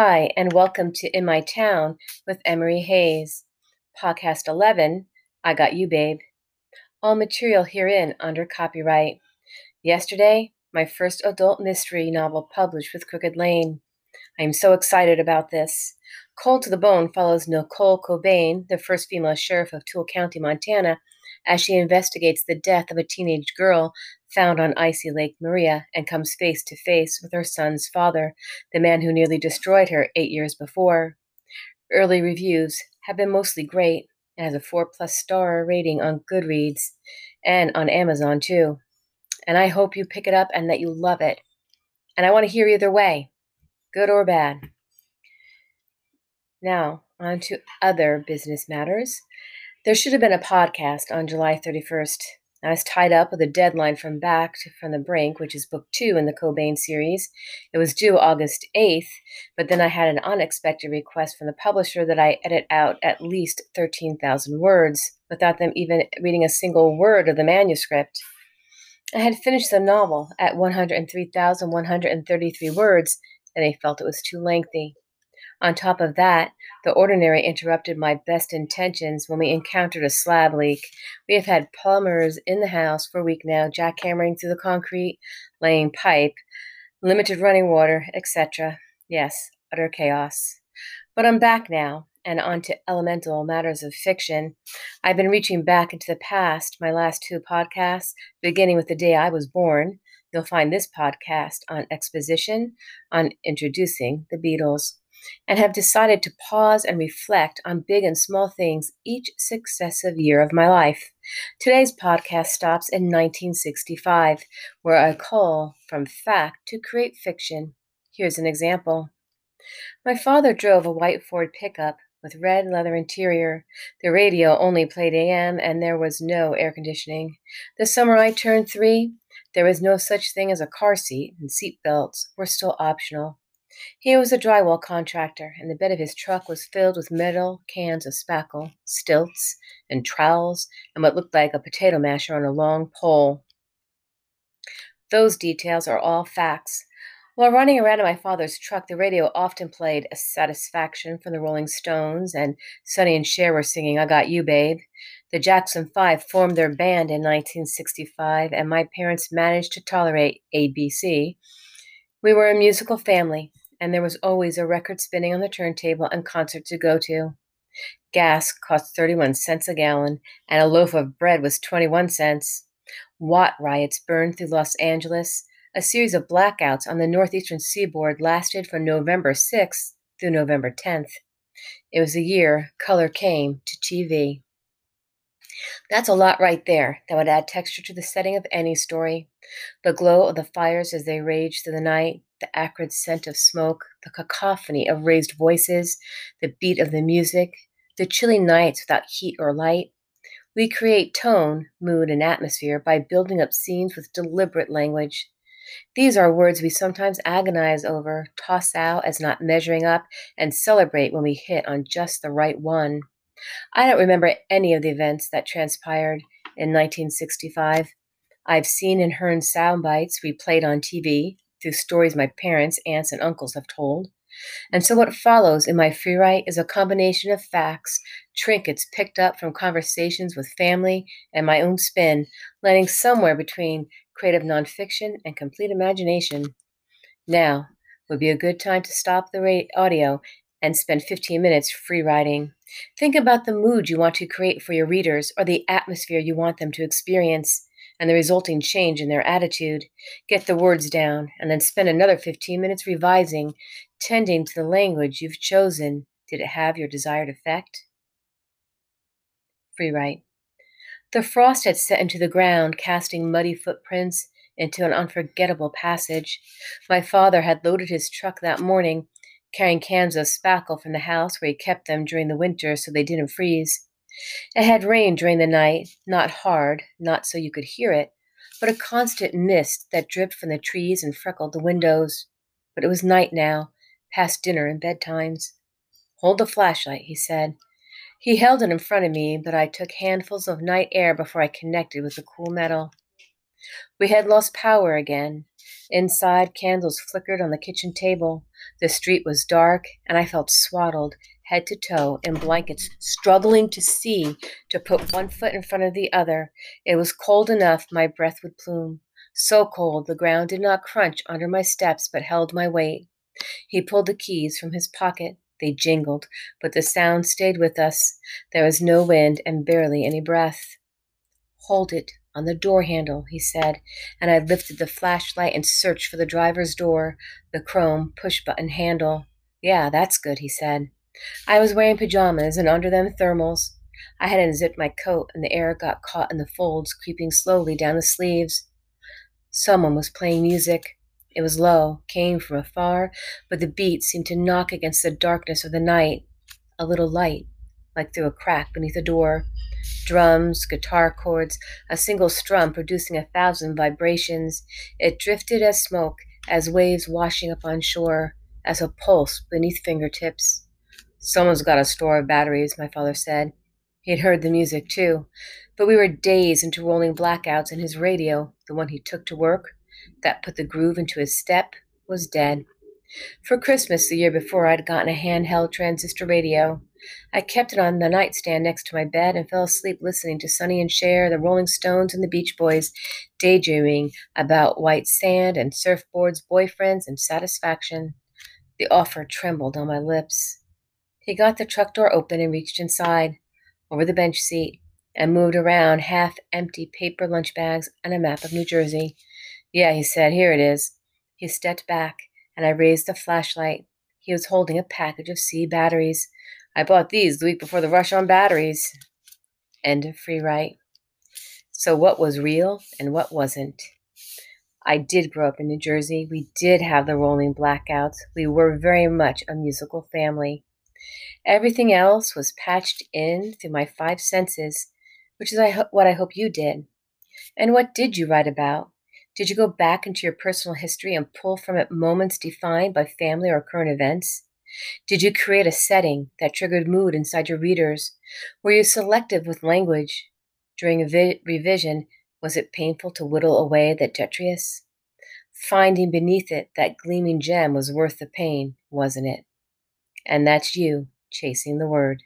Hi, and welcome to In My Town with Emery Hayes. Podcast 11 I Got You, Babe. All material herein under copyright. Yesterday, my first adult mystery novel published with Crooked Lane. I am so excited about this. Cold to the Bone follows Nicole Cobain, the first female sheriff of Toole County, Montana, as she investigates the death of a teenage girl found on icy Lake Maria and comes face to face with her son's father, the man who nearly destroyed her eight years before. Early reviews have been mostly great and has a 4 plus star rating on Goodreads and on Amazon too. And I hope you pick it up and that you love it. And I want to hear either way, good or bad. Now, on to other business matters. There should have been a podcast on July 31st. I was tied up with a deadline from Back from the Brink, which is book two in the Cobain series. It was due August 8th, but then I had an unexpected request from the publisher that I edit out at least 13,000 words without them even reading a single word of the manuscript. I had finished the novel at 103,133 words, and they felt it was too lengthy. On top of that, the ordinary interrupted my best intentions when we encountered a slab leak. We have had plumbers in the house for a week now, jackhammering through the concrete, laying pipe, limited running water, etc. Yes, utter chaos. But I'm back now, and on to elemental matters of fiction. I've been reaching back into the past, my last two podcasts, beginning with the day I was born. You'll find this podcast on exposition, on introducing the Beatles and have decided to pause and reflect on big and small things each successive year of my life. Today's podcast stops in 1965, where I call from fact to create fiction. Here's an example. My father drove a white Ford pickup with red leather interior. The radio only played AM and there was no air conditioning. The summer I turned three, there was no such thing as a car seat, and seat belts were still optional. He was a drywall contractor, and the bed of his truck was filled with metal cans of spackle, stilts, and trowels, and what looked like a potato masher on a long pole. Those details are all facts. While running around in my father's truck, the radio often played a satisfaction from the Rolling Stones, and Sonny and Cher were singing I Got You, Babe. The Jackson Five formed their band in 1965, and my parents managed to tolerate ABC. We were a musical family, and there was always a record spinning on the turntable and concert to go to. Gas cost 31 cents a gallon, and a loaf of bread was 21 cents. Watts riots burned through Los Angeles. A series of blackouts on the northeastern seaboard lasted from November 6th through November 10th. It was a year color came to TV. That's a lot right there that would add texture to the setting of any story. The glow of the fires as they rage through the night, the acrid scent of smoke, the cacophony of raised voices, the beat of the music, the chilly nights without heat or light. We create tone, mood, and atmosphere by building up scenes with deliberate language. These are words we sometimes agonize over, toss out as not measuring up, and celebrate when we hit on just the right one. I don't remember any of the events that transpired in 1965. I've seen and heard sound bites we played on TV, through stories my parents, aunts, and uncles have told. And so what follows in my free write is a combination of facts, trinkets picked up from conversations with family, and my own spin, landing somewhere between creative nonfiction and complete imagination. Now would be a good time to stop the audio and spend 15 minutes free writing. Think about the mood you want to create for your readers or the atmosphere you want them to experience and the resulting change in their attitude. Get the words down, and then spend another 15 minutes revising, tending to the language you've chosen. Did it have your desired effect? Free write. The frost had set into the ground, casting muddy footprints into an unforgettable passage. My father had loaded his truck that morning, carrying cans of spackle from the house where he kept them during the winter so they didn't freeze. It had rained during the night, not hard, not so you could hear it, but a constant mist that dripped from the trees and freckled the windows. But it was night now, past dinner and bedtimes. Hold the flashlight, he said. He held it in front of me, but I took handfuls of night air before I connected with the cool metal. We had lost power again. Inside, candles flickered on the kitchen table. The street was dark, and I felt swaddled head to toe in blankets, struggling to see to put one foot in front of the other. It was cold enough my breath would plume. So cold the ground did not crunch under my steps but held my weight. He pulled the keys from his pocket. They jingled, but the sound stayed with us. There was no wind and barely any breath. Hold it on the door handle, he said, and I lifted the flashlight and searched for the driver's door, the chrome push button handle. Yeah, that's good, he said. I was wearing pajamas and under them thermals. I had unzipped my coat and the air got caught in the folds, creeping slowly down the sleeves. Someone was playing music. It was low, came from afar, but the beat seemed to knock against the darkness of the night. A little light, like through a crack beneath a door. Drums, guitar chords, a single strum producing a thousand vibrations. It drifted as smoke, as waves washing up on shore, as a pulse beneath fingertips. Someone's got a store of batteries, my father said. He had heard the music, too, but we were days into rolling blackouts, and his radio, the one he took to work, that put the groove into his step, was dead. For Christmas the year before, I'd gotten a handheld transistor radio. I kept it on the nightstand next to my bed and fell asleep listening to Sonny and Cher, the Rolling Stones, and the Beach Boys, daydreaming about white sand and surfboards, boyfriends, and satisfaction. The offer trembled on my lips. He got the truck door open and reached inside, over the bench seat, and moved around half empty paper lunch bags and a map of New Jersey. Yeah, he said, here it is. He stepped back, and I raised the flashlight. He was holding a package of C batteries. I bought these the week before the rush on batteries. End of free write. So, what was real and what wasn't? I did grow up in New Jersey. We did have the rolling blackouts. We were very much a musical family. Everything else was patched in through my five senses, which is what I hope you did. And what did you write about? Did you go back into your personal history and pull from it moments defined by family or current events? Did you create a setting that triggered mood inside your readers? Were you selective with language? During vi- revision, was it painful to whittle away that detritus? Finding beneath it that gleaming gem was worth the pain, wasn't it? And that's you chasing the word.